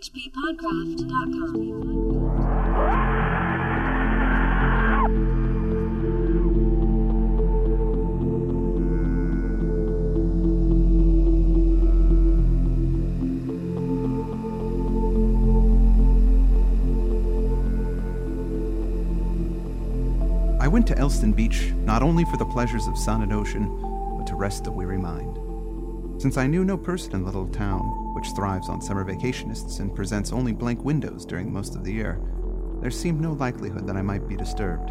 hppodcraft.com. I went to Ellston Beach not only for the pleasures of sun and ocean, but to rest a weary mind. Since I knew no person in the little town, which thrives on summer vacationists and presents only blank windows during most of the year, there seemed no likelihood that I might be disturbed.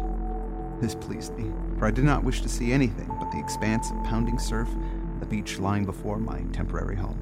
This pleased me, for I did not wish to see anything but the expanse of pounding surf, the beach lying before my temporary home.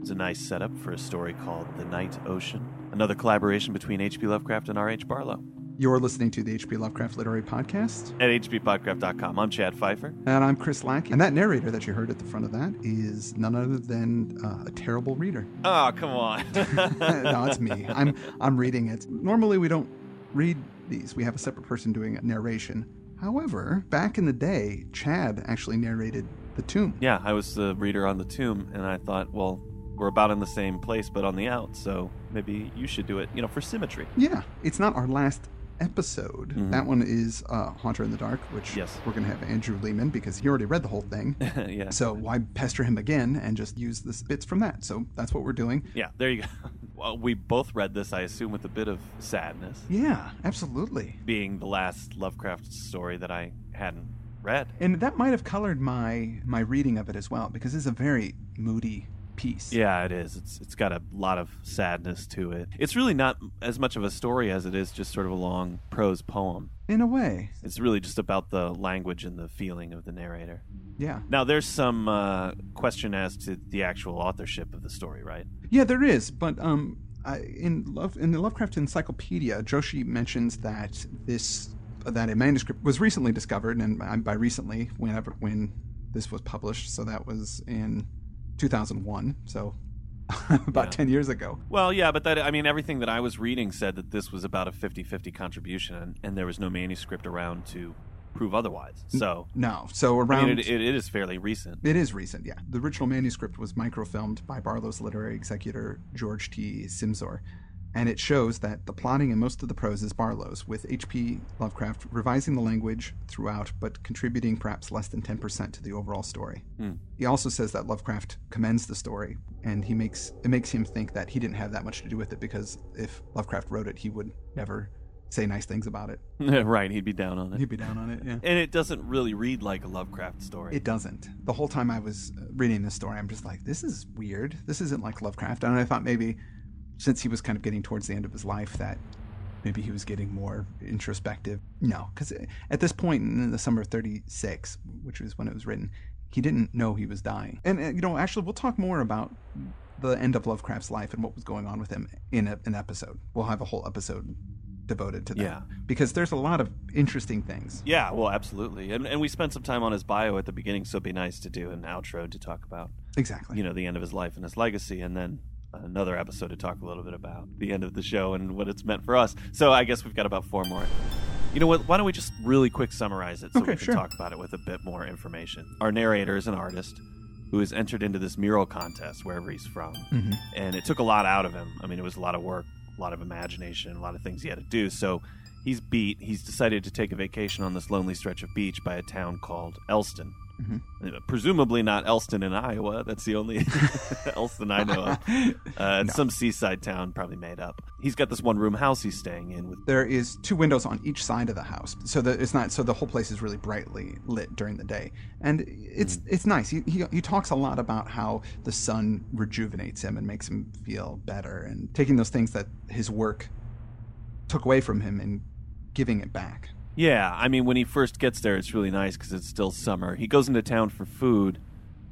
It's a nice setup for a story called The Night Ocean, another collaboration between H.P. Lovecraft and R.H. Barlow. You're listening to the H.P. Lovecraft Literary Podcast, At hppodcraft.com, I'm Chad Fifer. and I'm Chris Lackey. And that narrator that you heard at the front of that is none other than uh, a terrible reader. Oh, come on. no, it's me. I'm I'm reading it. Normally we don't read these. We have a separate person doing narration. However, back in the day, Chad actually narrated The Tomb. yeah, I was the reader on the tomb, and I thought, well, we're about in the same place, but on the out, so maybe you should do it, you know, for symmetry. Yeah, it's not our last episode. Mhm. That one is uh, Haunter in the Dark, which Yes. we're going to have Andrew Leman because he already read the whole thing. yeah. So why pester him again and just use the bits from that? So that's what we're doing. Yeah, there you go. well, we both read this, I assume, with a bit of sadness, Yeah, absolutely. being the last Lovecraft story that I hadn't read. And that might have colored my my reading of it as well because it's a very moody piece. Yeah, it is. It's it's got a lot of sadness to it. It's really not as much of a story as it is just sort of a long prose poem. In a way. It's really just about the language and the feeling of the narrator. Yeah. Now, there's some uh, question as to the actual authorship of the story, right? Yeah, there is, but um, I, in love in the Lovecraft Encyclopedia, Joshi mentions that this that a manuscript was recently discovered, and by- by recently, whenever when this was published, so that was in 2001, so about Yeah. 10 years ago. Well, yeah, but that I mean, everything that I was reading said that this was about a 50-50 contribution, and, and there was no manuscript around to prove otherwise. So, No, so I around mean, it, it, it is fairly recent. It is recent, yeah. The original manuscript was microfilmed by Barlow's literary executor, George T. Smisor, and it shows that the plotting in most of the prose is Barlow's, with H.P. Lovecraft revising the language throughout, but contributing perhaps less than 10% to the overall story. Hmm. He also says that Lovecraft commends the story, and he makes it makes him think that he didn't have that much to do with it because if Lovecraft wrote it, he would never say nice things about it. right, he'd be down on it. He'd be down on it, yeah. And it doesn't really read like a Lovecraft story. It doesn't. The whole time I was uh, reading this story, I'm just like, this is weird. This isn't like Lovecraft. And I thought maybe since he was kind of getting towards the end of his life, that maybe he was getting more introspective. No, because at this point in the summer of 36, which was when it was written, he didn't know he was dying. And, uh, you know, actually, we'll talk more about the end of Lovecraft's life and what was going on with him in a, an episode. We'll have a whole episode devoted to that. Yeah. Because there's a lot of interesting things. Yeah, well, absolutely. And, and we spent some time on his bio at the beginning, so it'd be nice to do an outro to talk about, Exactly. you know, the end of his life and his legacy, and then another episode to talk a little bit about the end of the show and what it's meant for us. So I guess we've got about four more. You know what? Why don't we just really quick summarize it so Okay, we can sure. talk about it with a bit more information? Our narrator is an artist who has entered into this mural contest wherever he's from, Mhm. and it took a lot out of him. I mean, it was a lot of work, a lot of imagination, a lot of things he had to do. So he's beat. He's decided to take a vacation on this lonely stretch of beach by a town called Ellston. Mhm. Uh, Presumably not Elston in Iowa. That's the only Elston I know of. Uh, it's No. some seaside town, probably made up. He's got this one room house he's staying in with. there is two windows on each side of the house so that it's not so the whole place is really brightly lit during the day and it's it's nice he, he, he talks a lot about how the sun rejuvenates him and makes him feel better and taking those things that his work took away from him and giving it back Yeah, I mean, when he first gets there, it's really nice because it's still summer. He goes into town for food,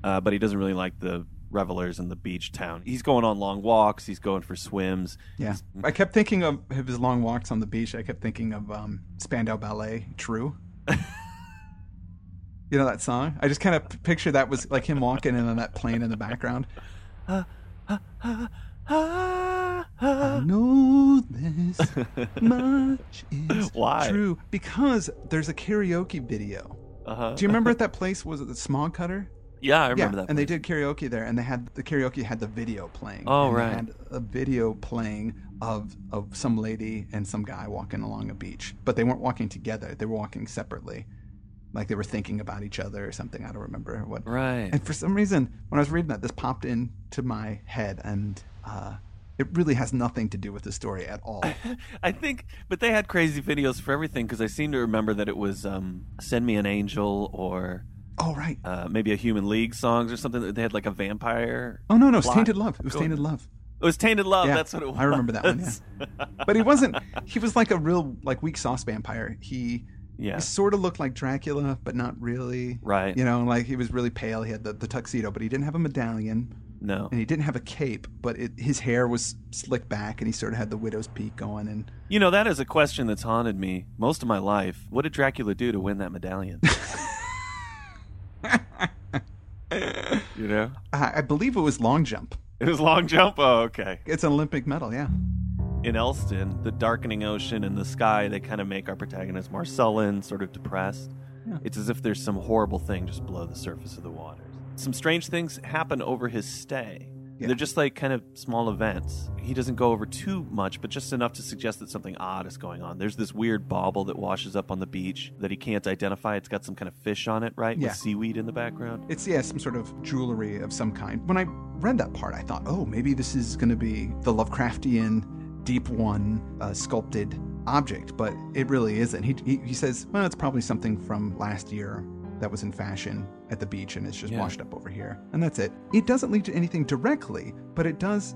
uh, but he doesn't really like the revelers in the beach town. He's going on long walks. He's going for swims. yeah i kept thinking of his long walks on the beach i kept thinking of um, spandau ballet true you know that song i just kind of picture that was like him walking and then that plane in the background uh, uh, uh, I know this much is Why? true because there's a karaoke video. Uh-huh. Do you remember at that place? Was it the Smog Cutter? Yeah, I remember yeah, that. and they did karaoke there, and they had the karaoke had the video playing. Oh, and they right. had a video playing of of some lady and some guy walking along a beach, but they weren't walking together. They were walking separately, like they were thinking about each other or something. I don't remember what. Right. And for some reason, when I was reading that, this popped into my head, and uh, it really has nothing to do with the story at all. I think, but they had crazy videos for everything because I seem to remember that it was um, "Send Me an Angel" or oh right. uh, maybe a Human League songs or something. They had like a vampire. Oh no, no, it was Tainted Love. It was. Tainted Love. It was Tainted Love. Yeah, That's what it was. I remember that one, yeah. But he wasn't. He was like a real like weak sauce vampire. He yeah. he sort of looked like Dracula, but not really. Right. You know, like he was really pale. He had the, the tuxedo, but he didn't have a medallion, No. and he didn't have a cape. But it, his hair was slicked back, and he sort of had the widow's peak going. And You know, that is a question that's haunted me most of my life. What did Dracula do to win that medallion? you know? I, I believe it was long jump. It was long jump. Oh, okay. It's an Olympic medal. Yeah. In Ellston, the darkening ocean and the sky, they kind of make our protagonist more sullen, sort of depressed. Yeah. It's as if there's some horrible thing just below the surface of the waters. Some strange things happen over his stay. Yeah. They're just like kind of small events. He doesn't go over too much, but just enough to suggest that something odd is going on. There's this weird bauble that washes up on the beach that he can't identify. It's got some kind of fish on it, right? Yeah. With seaweed in the background. It's yeah, some sort of jewelry of some kind. When I read that part, I thought, oh, maybe this is going to be the Lovecraftian deep one uh, sculpted object, but it really isn't. He, he he says, well, it's probably something from last year that was in fashion at the beach and it's just Yeah. washed up over here, and that's it. It doesn't lead to anything directly, but it does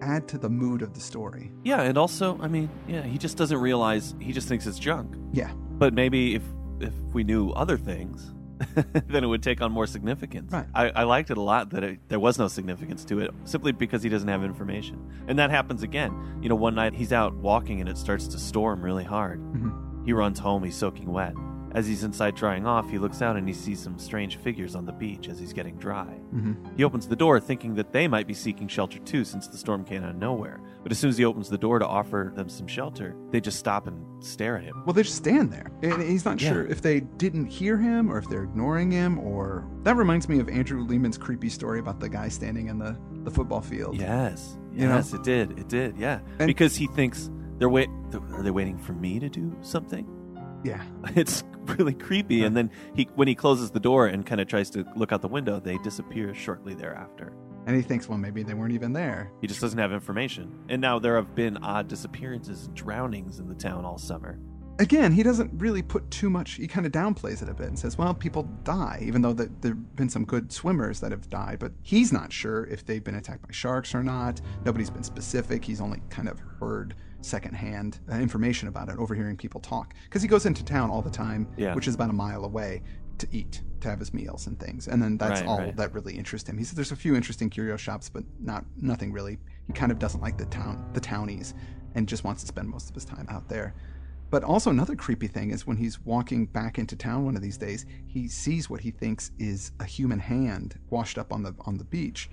add to the mood of the story. Yeah, and also, I mean, yeah, he just doesn't realize, he just thinks it's junk. Yeah, But maybe if if we knew other things, then it would take on more significance. Right. I, I liked it a lot that it, there was no significance to it, simply because he doesn't have information. And that happens again. You know, one night he's out walking and it starts to storm really hard. Mhm. He runs home, he's soaking wet. As he's inside drying off, he looks out and he sees some strange figures on the beach as he's getting dry. hmm He opens the door thinking that they might be seeking shelter too, since the storm came out of nowhere. But as soon as he opens the door to offer them some shelter, they just stop and stare at him. Well, they just stand there. And he's not Yeah. sure if they didn't hear him or if they're ignoring him or. That reminds me of Andrew Leman's creepy story about the guy standing in the, the football field. Yes, You know? yes, it did, it did, yeah. And- because he thinks they're wait, are they waiting for me to do something? Yeah. It's really creepy. And then he, when he closes the door and kind of tries to look out the window, they disappear shortly thereafter. And he thinks, well, maybe they weren't even there. He just doesn't have information. And now there have been odd disappearances and drownings in the town all summer. Again, he doesn't really put too much, he kind of downplays it a bit and says, well, people die, even though the, there have been some good swimmers that have died. But he's not sure if they've been attacked by sharks or not. Nobody's been specific. He's only kind of heard secondhand uh, information about it, overhearing people talk. Because he goes into town all the time, Yeah. which is about a mile away, to eat, to have his meals and things. And then that's Right, all right. that really interests him. He said there's a few interesting curio shops, but not nothing really. He kind of doesn't like the town, the townies, and just wants to spend most of his time out there. But also another creepy thing is when he's walking back into town one of these days, he sees what he thinks is a human hand washed up on the on the beach.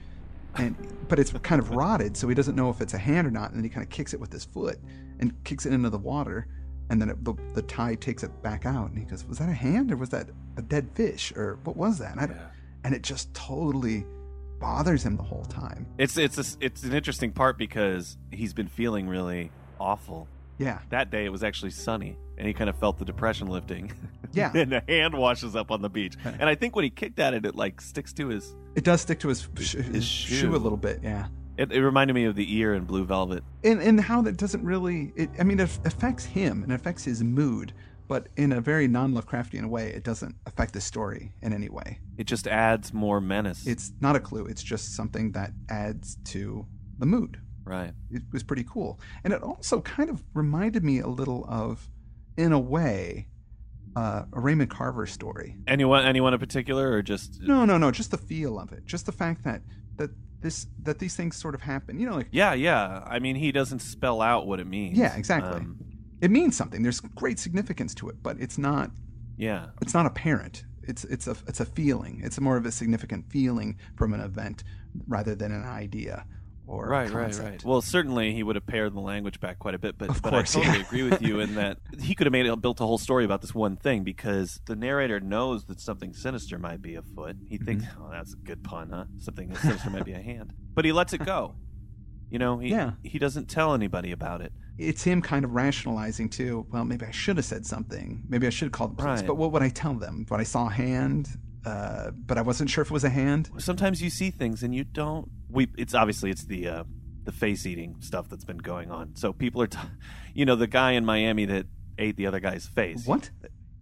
And but it's kind of rotted, so he doesn't know if it's a hand or not, and then he kind of kicks it with his foot and kicks it into the water, and then it, the, the tide takes it back out, and he goes, "Was that a hand or was that a dead fish or what was that?" And, I don't- and it just totally bothers him the whole time. It's it's a, it's an interesting part because he's been feeling really awful. Yeah, That day it was actually sunny, and he kind of felt the depression lifting. Yeah. and a hand washes up on the beach, and I think when he kicked at it, it like sticks to his. it does stick to his, his, His shoe. shoe. a little bit. Yeah. It, it reminded me of the ear in Blue Velvet. and and how that doesn't really it, i mean it affects him and affects his mood but in a very non-lovecraftian way it doesn't affect the story in any way It just adds more menace. it's not a clue it's just something that adds to the mood right. it was pretty cool and it also kind of reminded me a little of in a way uh, a raymond carver story Anyone anyone in particular, or just no no no just the feel of it just the fact that that this that these things sort of happen you know like Yeah, yeah. I mean, he doesn't spell out what it means. Yeah, exactly. Um, it means something there's great significance to it but it's not yeah, it's not apparent. It's it's a it's a feeling. It's more of a significant feeling from an event rather than an idea or right, right, concept. right. Well, certainly he would have pared the language back quite a bit, but Of but course, I totally yeah. agree with you in that he could have made it built a whole story about this one thing because the narrator knows that something sinister might be afoot. He thinks, Mm-hmm. "Oh, that's a good pun, huh? Something sinister might be a hand," but he lets it go. You know, he Yeah. he doesn't tell anybody about it. it's him kind of rationalizing too. Well, maybe I should have said something. Maybe I should have called the police. Right. But what would I tell them? What I saw a hand, uh, but I wasn't sure if it was a hand. Sometimes you see things and you don't. We it's obviously it's the uh, the face eating stuff that's been going on. So people are, t- you know, the guy in Miami that ate the other guy's face. What?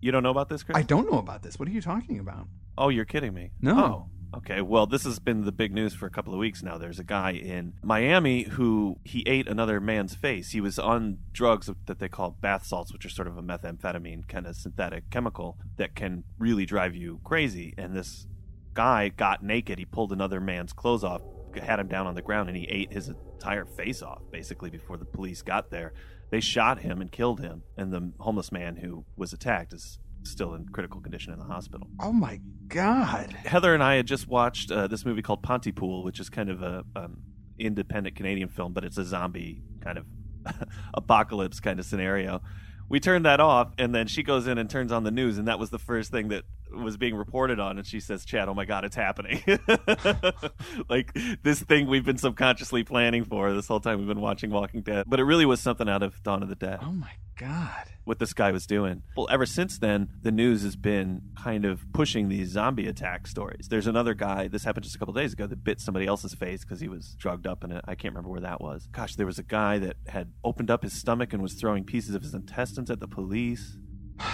You don't know about this, Chris? I don't know about this. What are you talking about? Oh, you're kidding me. No. Oh, okay. Well, this has been the big news for a couple of weeks now. There's a guy in Miami who he ate another man's face. He was on drugs that they call bath salts, which are sort of a methamphetamine kind of synthetic chemical that can really drive you crazy. And this guy got naked. He pulled another man's clothes off, had him down on the ground, and he ate his entire face off basically before the police got there. They shot him and killed him, and the homeless man who was attacked is still in critical condition in the hospital. Oh my god! Heather and I had just watched uh, this movie called Pontypool, which is kind of a um, independent Canadian film, but it's a zombie kind of apocalypse kind of scenario. We turned that off, and then she goes in and turns on the news, and that was the first thing that was being reported on. And she says, "Chad, oh my God, it's happening! like this thing we've been subconsciously planning for this whole time. We've been watching Walking Dead, but it really was something out of Dawn of the Dead." Oh my god! what this guy was doing. Well, ever since then, the news has been kind of pushing these zombie attack stories. There's another guy, this happened just a couple days ago, that bit somebody else's face because he was drugged up in it. I can't remember where that was. Gosh, there was a guy that had opened up his stomach and was throwing pieces of his intestines at the police.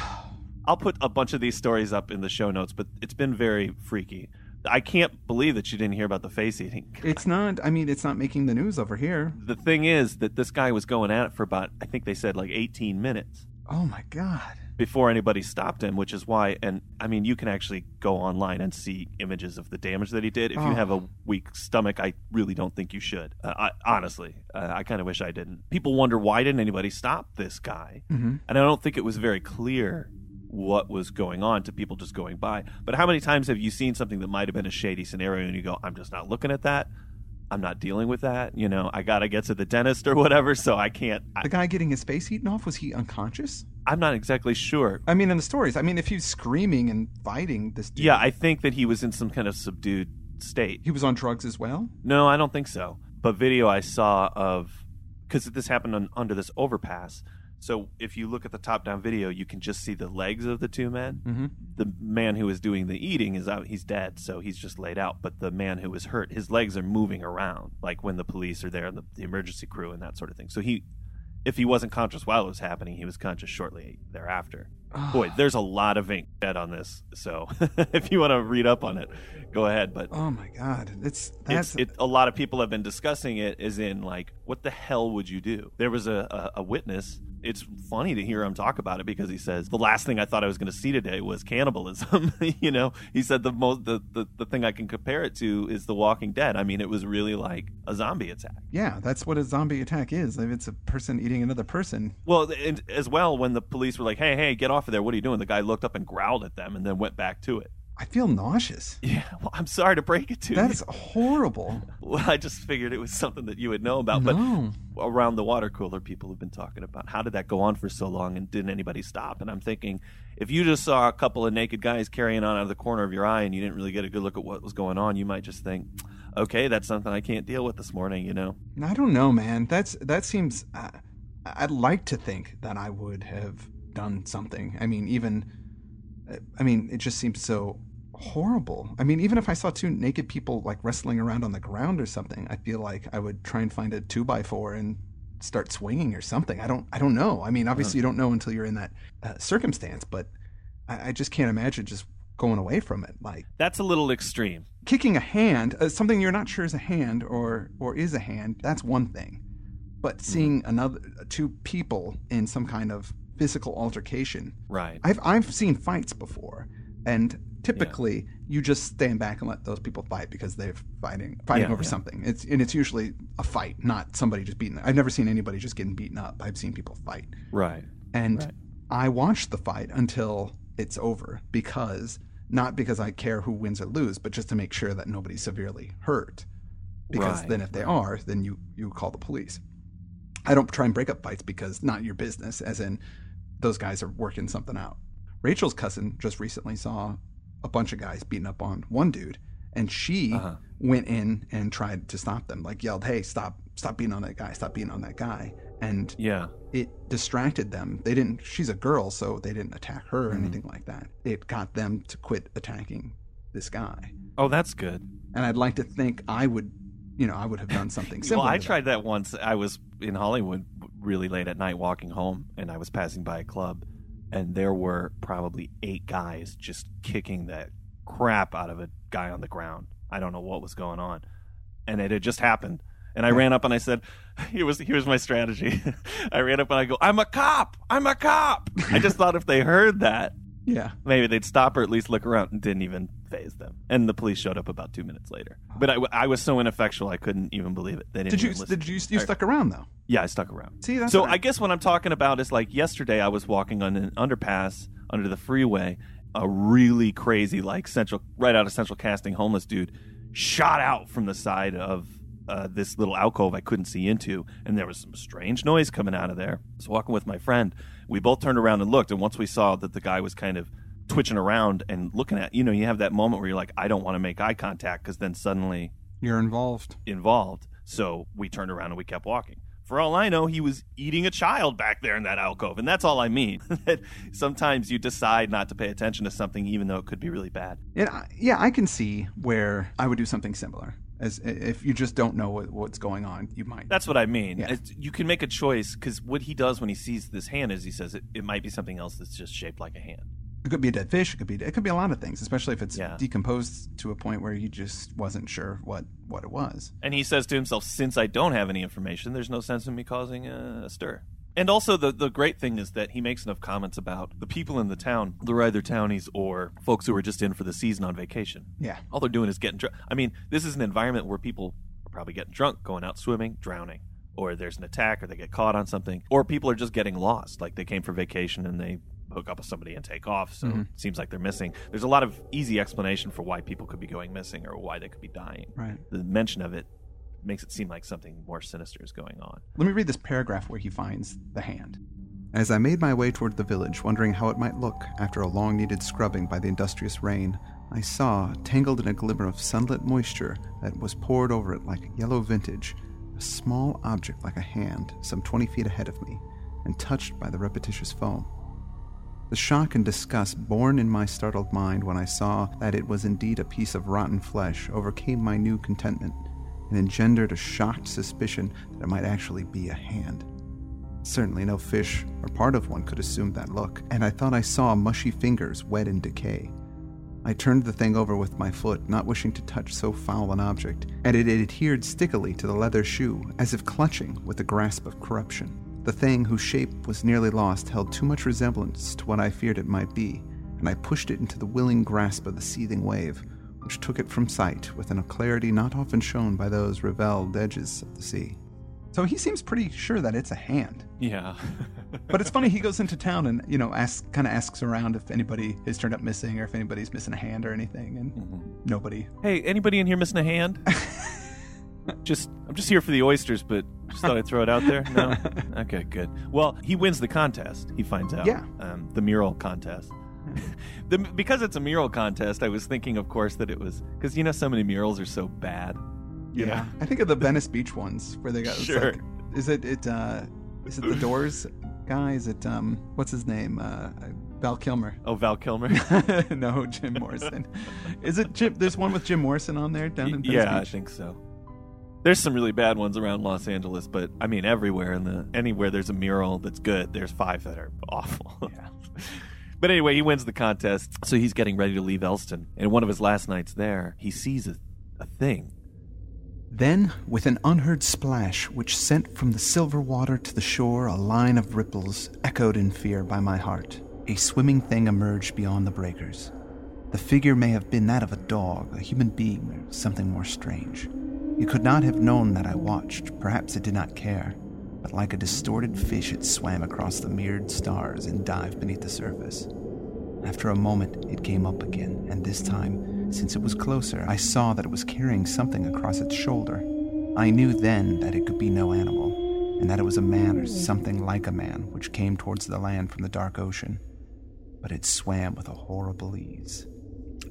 I'll put a bunch of these stories up in the show notes, but it's been very freaky. I can't believe that you didn't hear about the face eating. It's not. I mean, it's not making the news over here. The thing is that this guy was going at it for about, I think they said like 18 minutes. Oh my god! before anybody stopped him, which is why. And I mean, you can actually go online and see images of the damage that he did. If Oh. you have a weak stomach, I really don't think you should. Uh, I, honestly, uh, I kind of wish I didn't. People wonder why didn't anybody stop this guy, Mhm. and I don't think it was very clear what was going on to people just going by. But how many times have you seen something that might have been a shady scenario and you go, "I'm just not looking at that." I'm not dealing with that. You know, I gotta get to the dentist or whatever, so I can't. I, The guy getting his face eaten off was he unconscious? I'm not exactly sure. I mean, in the stories. I mean, if he's screaming and fighting this dude, Yeah, I think that he was in some kind of subdued state. he was on drugs as well. No, I don't think so. But video I saw of because this happened on, under this overpass. So if you look at the top-down video, you can just see the legs of the two men. Mm-hmm. The man who is doing the eating is out; he's dead, so he's just laid out. But the man who was hurt, his legs are moving around, like when the police are there and the, the emergency crew and that sort of thing. So he, if he wasn't conscious while it was happening, he was conscious shortly thereafter. Boy, there's a lot of ink dead on this. So if you want to read up on it, go ahead. But Oh my god! It's that's it's, it, a lot of people have been discussing it as in like what the hell would you do there was a, a, a witness it's funny to hear him talk about it because he says the last thing i thought i was going to see today was cannibalism. You know he said the most the, the, the thing i can compare it to is the walking dead. I mean it was really like a zombie attack. Yeah. That's what a zombie attack is. If it's a person eating another person, well and as well when the police were like hey hey get off of there. What are you doing? The guy looked up and growled at them and then went back to it I feel nauseous. yeah well i'm sorry to break it to you. That's horrible. well i just figured it was something that you would know about but around the water cooler people have been talking about how did that go on for so long and didn't anybody stop and i'm thinking if you just saw a couple of naked guys carrying on out of the corner of your eye and you didn't really get a good look at what was going on you might just think okay that's something i can't deal with this morning you know I don't know, man. That's that seems. Uh, I'd like to think that I would have done something. I mean, even. Uh, I mean, it just seems so horrible. I mean, even if I saw two naked people like wrestling around on the ground or something, I feel like I would try and find a two by four and start swinging or something. I don't. I don't know. I mean, obviously, you don't know until you're in that uh, circumstance, but I, I just can't imagine just going away from it. Like that's a little extreme kicking a hand, uh, something you're not sure is a hand or or is a hand, that's one thing. But seeing another two people in some kind of physical altercation, right I've I've seen fights before, and typically you just stand back and let those people fight because they're fighting fighting Yeah, over yeah. something. It's and it's usually a fight, not somebody just beating. I've never seen anybody just getting beaten up. I've seen people fight, right and Right. I watch the fight until it's over because not because I care who wins or lose, but just to make sure that nobody's severely hurt. because Right, then if they are, then you you call the police. I don't try and break up fights because not your business. As in, those guys are working something out. Rachel's cousin just recently saw a bunch of guys beating up on one dude, and she Uh-huh. went in and tried to stop them. Like yelled, "Hey, stop! Stop beating on that guy! Stop beating on that guy!" And Yeah. it distracted them. They didn't. She's a girl, so they didn't attack her or Mhm. anything like that. It got them to quit attacking this guy. Oh, that's good. And I'd like to think I would, you know, I would have done something Well. I to that. tried that once. I was in Hollywood really late at night walking home, and I was passing by a club, and there were probably eight guys just kicking the crap out of a guy on the ground. I don't know what was going on, and it had just happened. And I Yeah. ran up and I said, "Here was here's my strategy." I ran up and I go, "I'm a cop! I'm a cop!" I just thought if they heard that, Yeah. maybe they'd stop or at least look around and didn't even phase them. And the police showed up about two minutes later. But I, I was so ineffectual, I couldn't even believe it. They didn't Did you? Did you? You stuck around though. Yeah, I stuck around. See, that's so what I guess what I'm talking about is like yesterday I was walking on an underpass under the freeway. A really crazy, like central, right out of central casting, homeless dude shot out from the side of uh, this little alcove I couldn't see into, and there was some strange noise coming out of there. I was walking with my friend. We both turned around and looked, and once we saw that the guy was kind of twitching around and looking at, you know, you have that moment where you're like, I don't want to make eye contact because then suddenly you're involved. involved. So we turned around and we kept walking. For all I know, he was eating a child back there in that alcove. And that's all I mean. that sometimes you decide not to pay attention to something even though it could be really bad. And I, yeah, I can see where I would do something similar. As if you just don't know what, what's going on, you might. That's what I mean. Yeah. You can make a choice because what he does when he sees this hand is he says it, it might be something else that's just shaped like a hand. It could be a dead fish. It could be. It could be a lot of things, especially if it's Yeah. decomposed to a point where he just wasn't sure what what it was. And he says to himself, since I don't have any information, there's no sense in me causing a, a stir. And also, the, the great thing is that he makes enough comments about the people in the town. They're either townies or folks who are just in for the season on vacation. Yeah. All they're doing is getting drunk. I mean, this is an environment where people are probably getting drunk, going out swimming, drowning, or there's an attack, or they get caught on something, or people are just getting lost. Like they came for vacation and they hook up with somebody and take off, so Mhm. it seems like they're missing. There's a lot of easy explanation for why people could be going missing or why they could be dying Right. the mention of it makes it seem like something more sinister is going on. Let me read this paragraph where he finds the hand. As I made my way toward the village, wondering how it might look after a long needed scrubbing by the industrious rain, I saw, tangled in a glimmer of sunlit moisture that was poured over it like yellow vintage, a small object like a hand some 20 feet ahead of me and touched by the repetitious foam. The shock and disgust born in my startled mind when I saw that it was indeed a piece of rotten flesh overcame my new contentment and engendered a shocked suspicion that it might actually be a hand. Certainly no fish or part of one could assume that look, and I thought I saw mushy fingers wet in decay. I turned the thing over with my foot, not wishing to touch so foul an object, and it adhered stickily to the leather shoe, as if clutching with the grasp of corruption. The thing, whose shape was nearly lost, held too much resemblance to what I feared it might be, and I pushed it into the willing grasp of the seething wave, which took it from sight with an alacrity not often shown by those reveled edges of the sea. So he seems pretty sure that it's a hand. Yeah. But it's funny he goes into town and you know asks kind of asks around if anybody has turned up missing or if anybody's missing a hand or anything, and nobody. hey, anybody in here missing a hand? just I'm just here for the oysters, but just thought I'd throw it out there. No. Okay, good. Well, he wins the contest. He finds out. Yeah. Um, the mural contest. the, because it's a mural contest, I was thinking, of course, that it was because you know so many murals are so bad. You Yeah, know? I think of the Venice Beach ones where they got. it's Sure. like- is it it? uh Is it the Doors guy? Is it um? What's his name? Uh, Val Kilmer. Oh, Val Kilmer. no, Jim Morrison. Is it Jim? There's one with Jim Morrison on there down in Venice yeah, I think so. There's some really bad ones around Los Angeles, but I mean everywhere in the anywhere there's a mural that's good, there's five that are awful. Yeah. but anyway, he wins the contest, so he's getting ready to leave Ellston. And one of his last nights there, he sees a, a thing. Then, with an unheard splash which sent from the silver water to the shore a line of ripples echoed in fear by my heart, a swimming thing emerged beyond the breakers. The figure may have been that of a dog, a human being, or something more strange. It could not have known that I watched, perhaps it did not care, but like a distorted fish it swam across the mirrored stars and dived beneath the surface. After a moment, it came up again, and this time, since it was closer, I saw that it was carrying something across its shoulder. I knew then that it could be no animal, and that it was a man or something like a man which came towards the land from the dark ocean. But it swam with a horrible ease.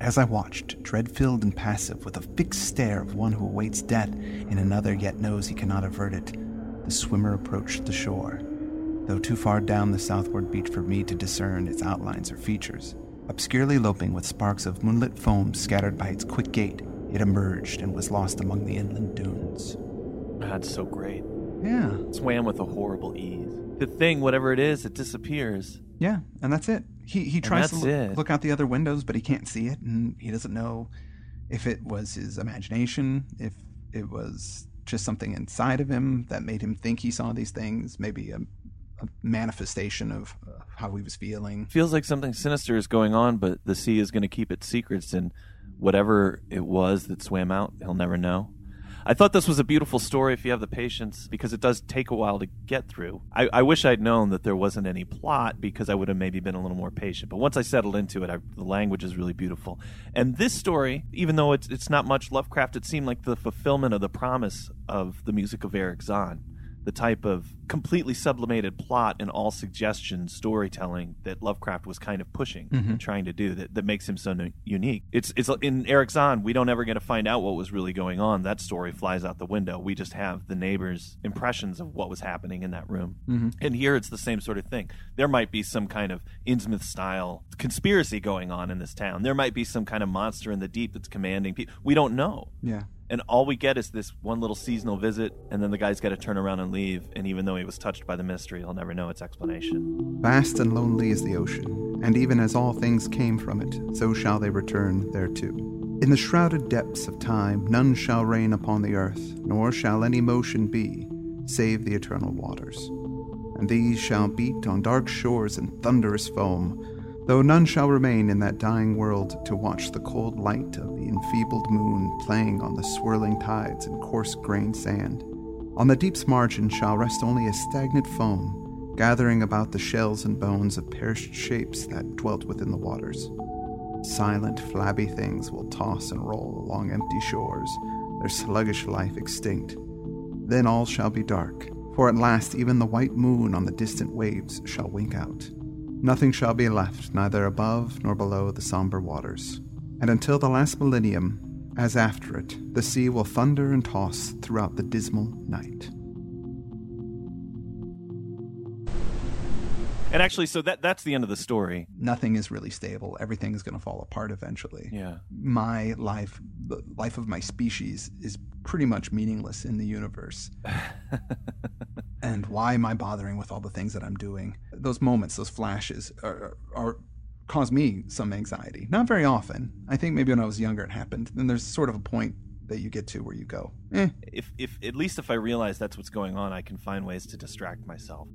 As I watched, dread filled and passive, with a fixed stare of one who awaits death in another yet knows he cannot avert it, the swimmer approached the shore. Though too far down the southward beach for me to discern its outlines or features, obscurely loping with sparks of moonlit foam scattered by its quick gait, it emerged and was lost among the inland dunes. That's so great. Yeah. Swam with a horrible ease. The thing, whatever it is, it disappears. Yeah, and that's it. He he tries to look out the other windows, but he can't see it, and he doesn't know if it was his imagination, if it was just something inside of him that made him think he saw these things, maybe a, a manifestation of how he was feeling. Feels like something sinister is going on, but the sea is going to keep its secrets, and whatever it was that swam out, he'll never know. I thought this was a beautiful story if you have the patience, because it does take a while to get through. I, I wish I'd known that there wasn't any plot, because I would have maybe been a little more patient. But once I settled into it, I, the language is really beautiful. And this story, even though it's, it's not much Lovecraft, it seemed like the fulfillment of the promise of the music of Erich Zann. The type of completely sublimated plot and all suggestion storytelling that Lovecraft was kind of pushing and mm-hmm. trying to do that, that makes him so unique. It's it's in Erich Zann, we don't ever get to find out what was really going on. That story flies out the window. We just have the neighbors' impressions of what was happening in that room. Mm-hmm. And here it's the same sort of thing. There might be some kind of Innsmouth style conspiracy going on in this town. There might be some kind of monster in the deep that's commanding people. We don't know. Yeah. And all we get is this one little seasonal visit, and then the guy's got to turn around and leave. And even though he was touched by the mystery, he'll never know its explanation. Vast and lonely is the ocean, and even as all things came from it, so shall they return thereto. In the shrouded depths of time, none shall reign upon the earth, nor shall any motion be, save the eternal waters. And these shall beat on dark shores in thunderous foam, though none shall remain in that dying world to watch the cold light of the enfeebled moon playing on the swirling tides and coarse grained sand. On the deep's margin shall rest only a stagnant foam, gathering about the shells and bones of perished shapes that dwelt within the waters. Silent, flabby things will toss and roll along empty shores, their sluggish life extinct. Then all shall be dark, for at last even the white moon on the distant waves shall wink out. Nothing shall be left, neither above nor below the somber waters. And until the last millennium, as after it, the sea will thunder and toss throughout the dismal night. And actually, so that that's the end of the story. Nothing is really stable. Everything is going to fall apart eventually. Yeah. My life, the life of my species, is pretty much meaningless in the universe. and why am I bothering with all the things that I'm doing? Those moments, those flashes, are, are cause me some anxiety. Not very often. I think maybe when I was younger it happened. Then there's sort of a point that you get to where you go, eh, If if at least if I realize that's what's going on, I can find ways to distract myself.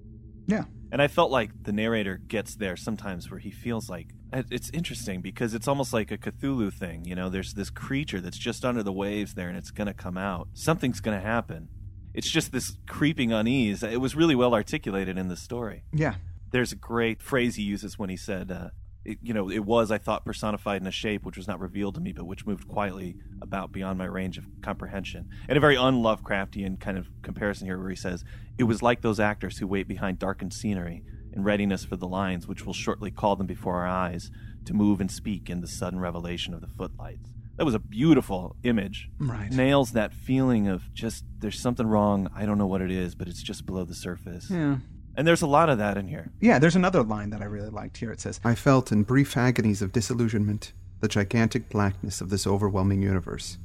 yeah, And I felt like the narrator gets there sometimes where he feels like it's interesting because it's almost like a Cthulhu thing. You know, there's this creature that's just under the waves there and it's going to come out. Something's going to happen. It's just this creeping unease. It was really well articulated in the story. yeah, There's a great phrase he uses when he said, uh, it, you know, it was, I thought, personified in a shape which was not revealed to me, but which moved quietly about beyond my range of comprehension. And a very un-Lovecraftian kind of comparison here where he says, it was like those actors who wait behind darkened scenery in readiness for the lines which will shortly call them before our eyes to move and speak in the sudden revelation of the footlights. That was a beautiful image. Right. Nails that feeling of just there's something wrong. I don't know what it is, but it's just below the surface. yeah. And there's a lot of that in here. Yeah, there's another line that I really liked here. It says, I felt in brief agonies of disillusionment the gigantic blackness of this overwhelming universe,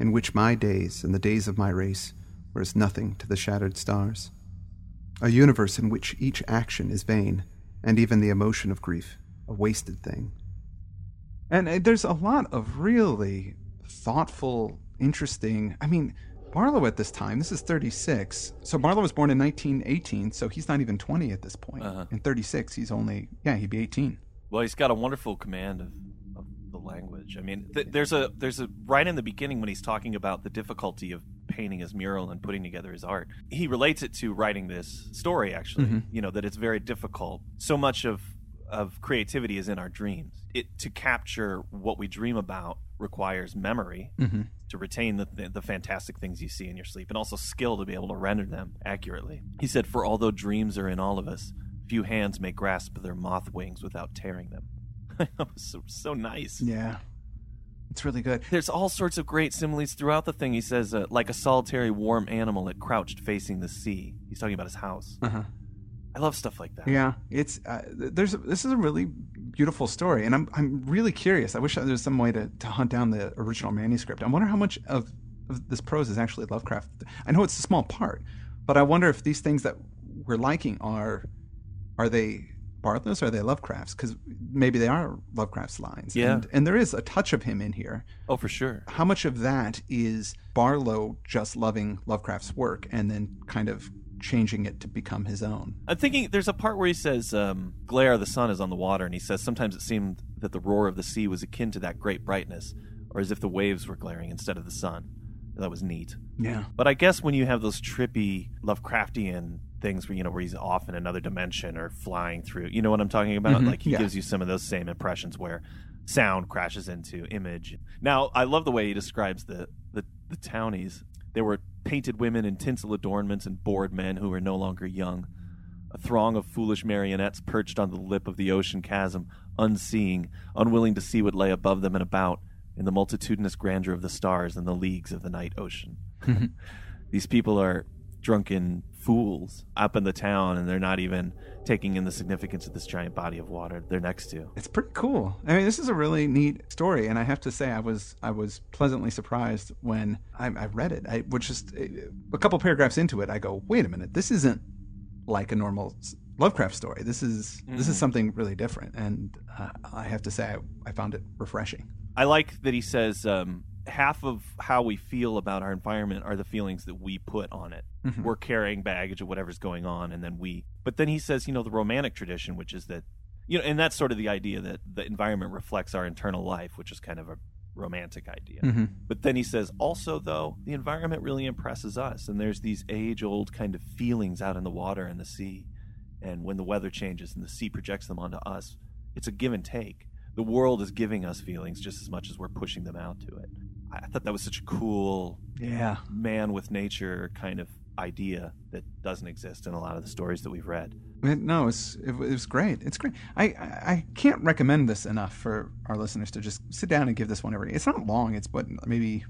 in which my days and the days of my race were as nothing to the shattered stars. A universe in which each action is vain, and even the emotion of grief a wasted thing. And uh, there's a lot of really thoughtful, interesting. I mean, Barlow at this time, this is 36. So Barlow was born in 1918, so he's not even 20 at this point. Uh-huh. In 36, he's only, yeah, he'd be 18. Well, he's got a wonderful command of, of the language. I mean, th- there's a there's a right in the beginning when he's talking about the difficulty of painting his mural and putting together his art. He relates it to writing this story. Actually, you know that it's very difficult. So much of of creativity is in our dreams. It to capture what we dream about requires memory Mm-hmm. to retain the, the, the fantastic things you see in your sleep and also skill to be able to render them accurately. He said, For although dreams are in all of us, few hands may grasp their moth wings without tearing them. that was so, so nice. Yeah, it's really good. There's all sorts of great similes throughout the thing. He says, uh, like a solitary warm animal that crouched facing the sea. He's talking about his house. Uh huh. I love stuff like that. Yeah, it's uh, there's this is a really beautiful story, and I'm I'm really curious. I wish there was some way to, to hunt down the original manuscript. I wonder how much of, of this prose is actually Lovecraft. I know it's a small part, but I wonder if these things that we're liking are are they Barlow's or are they Lovecraft's? Because maybe they are Lovecraft's lines. Yeah. and, and there is a touch of him in here. Oh, for sure. How much of that is Barlow just loving Lovecraft's work and then kind of changing it to become his own? I'm thinking there's a part where he says, um, glare of the sun is on the water, and he says, sometimes it seemed that the roar of the sea was akin to that great brightness, or as if the waves were glaring instead of the sun. That was neat. Yeah. But I guess when you have those trippy Lovecraftian things where you know where he's off in another dimension or flying through, you know what I'm talking about? Mhm, Like he yeah. gives you some of those same impressions where sound crashes into image. Now I love the way he describes the the, the townies. They were painted women in tinsel adornments and bored men who were no longer young. A throng of foolish marionettes perched on the lip of the ocean chasm, unseeing, unwilling to see what lay above them and about, in the multitudinous grandeur of the stars and the leagues of the night ocean. These people are drunken fools up in the town, and they're not even taking in the significance of this giant body of water they're next to. It's pretty cool. I mean, this is a really neat story, and I have to say, I was I was pleasantly surprised when I, I read it. I was just a couple paragraphs into it. I go, wait a minute, this isn't like a normal Lovecraft story. This is this is Mhm. something really different, and uh, I have to say, I, I found it refreshing. I like that he says um, half of how we feel about our environment are the feelings that we put on it. Mhm. We're carrying baggage of whatever's going on, and then we. But then he says, you know, the romantic tradition, which is that, you know, and that's sort of the idea that the environment reflects our internal life, which is kind of a romantic idea. hmm But then he says, also, though, the environment really impresses us. And there's these age old kind of feelings out in the water and the sea. And when the weather changes and the sea projects them onto us, it's a give and take. The world is giving us feelings just as much as we're pushing them out to it. I thought that was such a cool Yeah, man with nature kind of idea that doesn't exist in a lot of the stories that we've read. It- no, it's it, was great. It's great. I, I can't recommend this enough for our listeners to just sit down and give this one every. It's not long. It's what maybe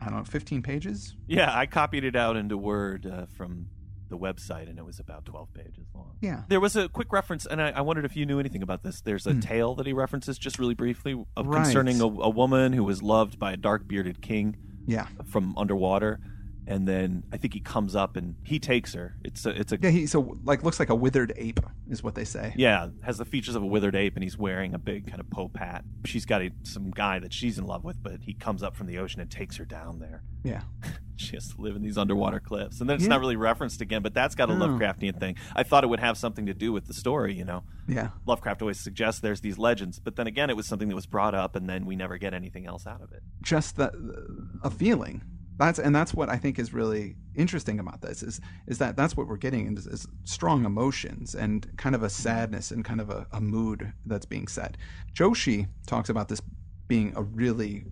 I don't know, fifteen pages. Yeah, I copied it out into Word uh, from the website, and it was about 12 pages long. Yeah. There was a quick reference, and I, I wondered if you knew anything about this. There's a Hmm. tale that he references just really briefly of Right. concerning a, a woman who was loved by a dark bearded king Yeah. from underwater, and then I think he comes up and he takes her. It's a, it's a Yeah, he so like looks like a withered ape is what they say. yeah, has the features of a withered ape, and he's wearing a big kind of pope hat. She's got a, some guy that she's in love with, but he comes up from the ocean and takes her down there. Yeah. She has to live in these underwater cliffs, and then it's Yeah. not really referenced again. But that's got a No. Lovecraftian thing. I thought it would have something to do with the story, you know. Yeah. Lovecraft always suggests there's these legends, but then again, it was something that was brought up, and then we never get anything else out of it. Just that a feeling. That's and that's what I think is really interesting about this is is that that's what we're getting is, is strong emotions and kind of a sadness and kind of a, a mood that's being set. Joshi talks about this being a really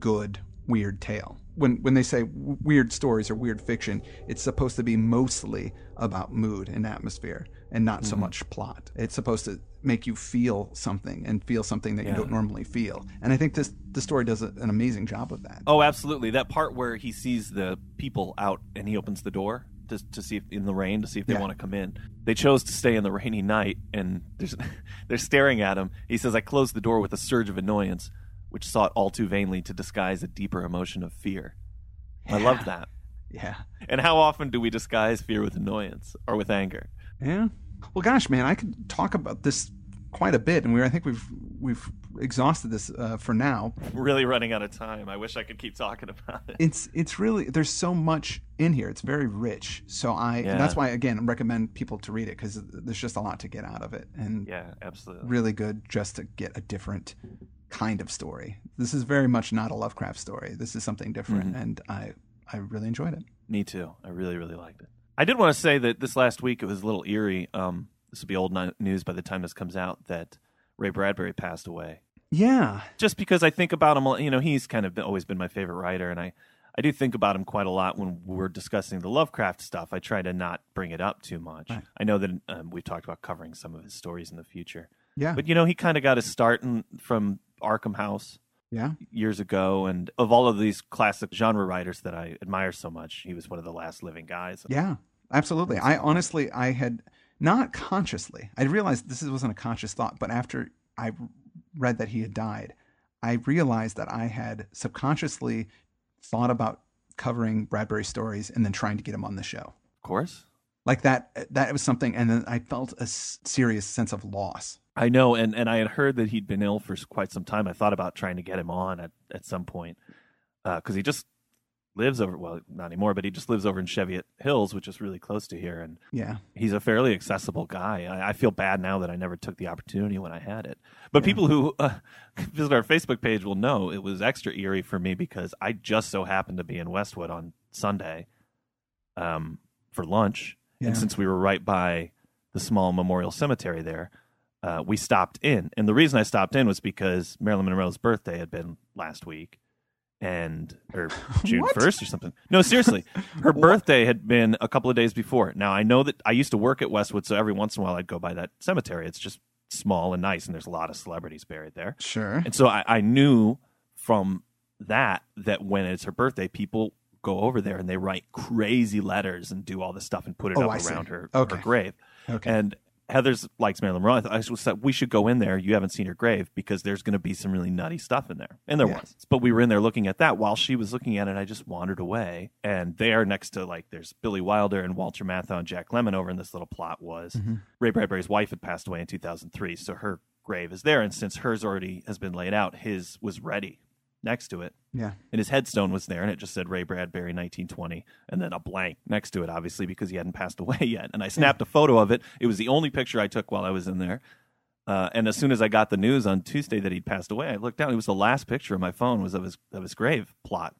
good weird tale. When when they say weird stories or weird fiction, it's supposed to be mostly about mood and atmosphere and not so mm-hmm. much plot. It's supposed to make you feel something and feel something that you don't normally feel. And I think this the story does a, an amazing job of that. Oh, absolutely. That part where he sees the people out and he opens the door to, to see if in the rain to see if they Yeah. want to come in. They chose to stay in the rainy night, and there's, they're staring at him. He says, "I closed the door with a surge of annoyance, which sought all too vainly to disguise a deeper emotion of fear." I love that. Yeah. And how often do we disguise fear with annoyance or with anger? Yeah. Well, gosh, man, I could talk about this quite a bit, and we I think we've we've exhausted this uh, for now. Really running out of time. I wish I could keep talking about it. It's it's really there's so much in here. It's very rich. So I yeah. that's why again recommend people to read it because there's just a lot to get out of it, and Yeah, absolutely. really good just to get a different kind of story. This is very much not a Lovecraft story. This is something different, Mhm. and I I really enjoyed it. Me too. I really, really liked it. I did want to say that this last week it was a little eerie. Um, this will be old news by the time this comes out that Ray Bradbury passed away. Yeah. Just because I think about him, you know, he's kind of been, always been my favorite writer, and I, I do think about him quite a lot when we're discussing the Lovecraft stuff. I try to not bring it up too much. Right. I know that um, we've talked about covering some of his stories in the future, Yeah. but you know, he kind of got his start in, from Arkham House yeah. years ago, and of all of these classic genre writers that I admire so much, he was one of the last living guys. Yeah. Absolutely. I honestly, I had not consciously, I realized this wasn't a conscious thought, but after I read that he had died, I realized that I had subconsciously thought about covering Bradbury stories and then trying to get him on the show. Of course. Like that, that was something. And then I felt a serious sense of loss. I know, and, and I had heard that he'd been ill for quite some time. I thought about trying to get him on at, at some point because he just lives over well, not anymore, but he just lives over in Cheviot Hills, which is really close to here, and Yeah. he's a fairly accessible guy. I, I feel bad now that I never took the opportunity when I had it. But Yeah. people who uh, visit our Facebook page will know it was extra eerie for me because I just so happened to be in Westwood on Sunday um, for lunch, Yeah. and since we were right by the small memorial cemetery there, uh, we stopped in. And the reason I stopped in was because Marilyn Monroe's birthday had been last week, and or June first or something. No, seriously, her birthday had been a couple of days before. Now I know that I used to work at Westwood, so every once in a while I'd go by that cemetery. It's just small and nice, and there's a lot of celebrities buried there. Sure. And so I, I knew from that that when it's her birthday, people go over there and they write crazy letters and do all this stuff and put it Oh, up I see. around her, Okay. her grave. Okay. And Heather's likes Marilyn Monroe. I, was said we should go in there. You haven't seen her grave because there's going to be some really nutty stuff in there, and there Yeah. was. But we were in there looking at that while she was looking at it. I just wandered away, and there next to like there's Billy Wilder and Walter Matthau and Jack Lemmon over in this little plot was Mhm. Ray Bradbury's wife had passed away in 2003, so her grave is there, and since hers already has been laid out, his was ready next to it. Yeah. and his headstone was there and it just said ray bradbury 1920 and then a blank next to it obviously because he hadn't passed away yet. And i snapped a photo of it. It was the only picture i took while i was in there. Uh, and as soon as i got the news on tuesday that he'd passed away i looked down. It was the last picture of my phone was of his of his grave plot.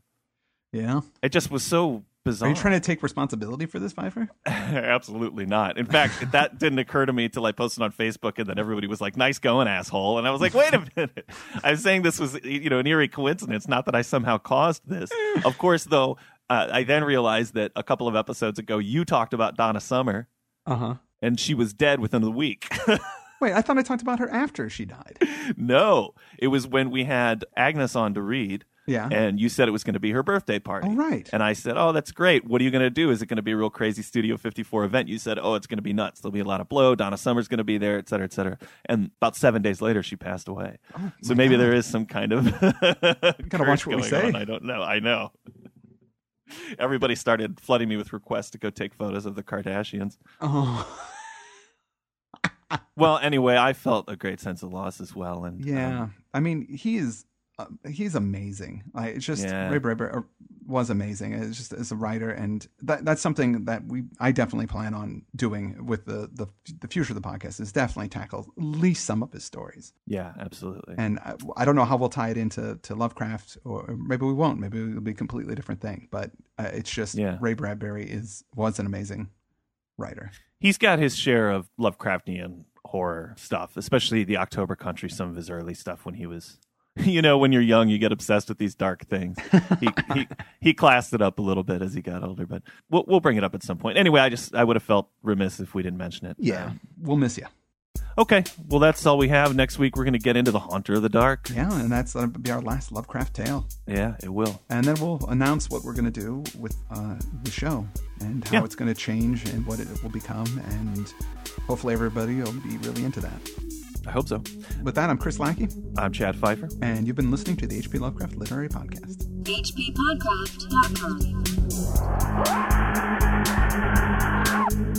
Yeah. it just was so bizarre Are you trying to take responsibility for this, Fifer? Absolutely not. In fact, that didn't occur to me until I posted on Facebook, and then everybody was like, "Nice going, asshole!" And I was like, "Wait a minute! I'm saying this was, you know, an eerie coincidence. Not that I somehow caused this. Of course, though, uh, I then realized that a couple of episodes ago, you talked about Donna Summer, Uh huh. and she was dead within a week. Wait, I thought I talked about her after she died. no, it was when we had Agnes on to read, Yeah. and you said it was going to be her birthday party. oh, right. And I said, "Oh, that's great. What are you going to do? Is it going to be a real crazy Studio 54 event?" You said, "Oh, it's going to be nuts. There'll be a lot of blow. Donna Summer's going to be there, et cetera, et cetera." And about seven days later, she passed away. Oh, so maybe God. there is some kind of Gotta watch what we going say. on. I don't know. I know. Everybody started flooding me with requests to go take photos of the Kardashians. Oh. Well, anyway, I felt a great sense of loss as well. And Yeah, um, I mean, he is he's amazing. Like it's just Yeah. Ray Bradbury uh, was amazing. It's just as a writer, and that that's something that we I definitely plan on doing with the the the future of the podcast is definitely tackle at least some of his stories. yeah, absolutely. And I, I don't know how we'll tie it into to Lovecraft, or or maybe we won't. Maybe it'll be a completely different thing. But uh, it's just Yeah. Ray Bradbury is was an amazing writer. he's got his share of Lovecraftian horror stuff, especially the October Country, some of his early stuff when he was you know, when you're young you get obsessed with these dark things. He he he classed it up a little bit as he got older, but we'll we'll bring it up at some point. Anyway, I just I would have felt remiss if we didn't mention it. Yeah, Um, we'll miss you. okay. Well that's all we have. Next week we're gonna get into the Haunter of the Dark. Yeah, and that's gonna be our last Lovecraft tale. Yeah, it will. and then we'll announce what we're going to do with uh, the show and how Yeah. it's going to change and what it will become and hopefully everybody will be really into that I hope so. With that, I'm Chris Lackey. I'm Chad Fifer. And you've been listening to the H.P. Lovecraft Literary Podcast. HPPodcraft.com.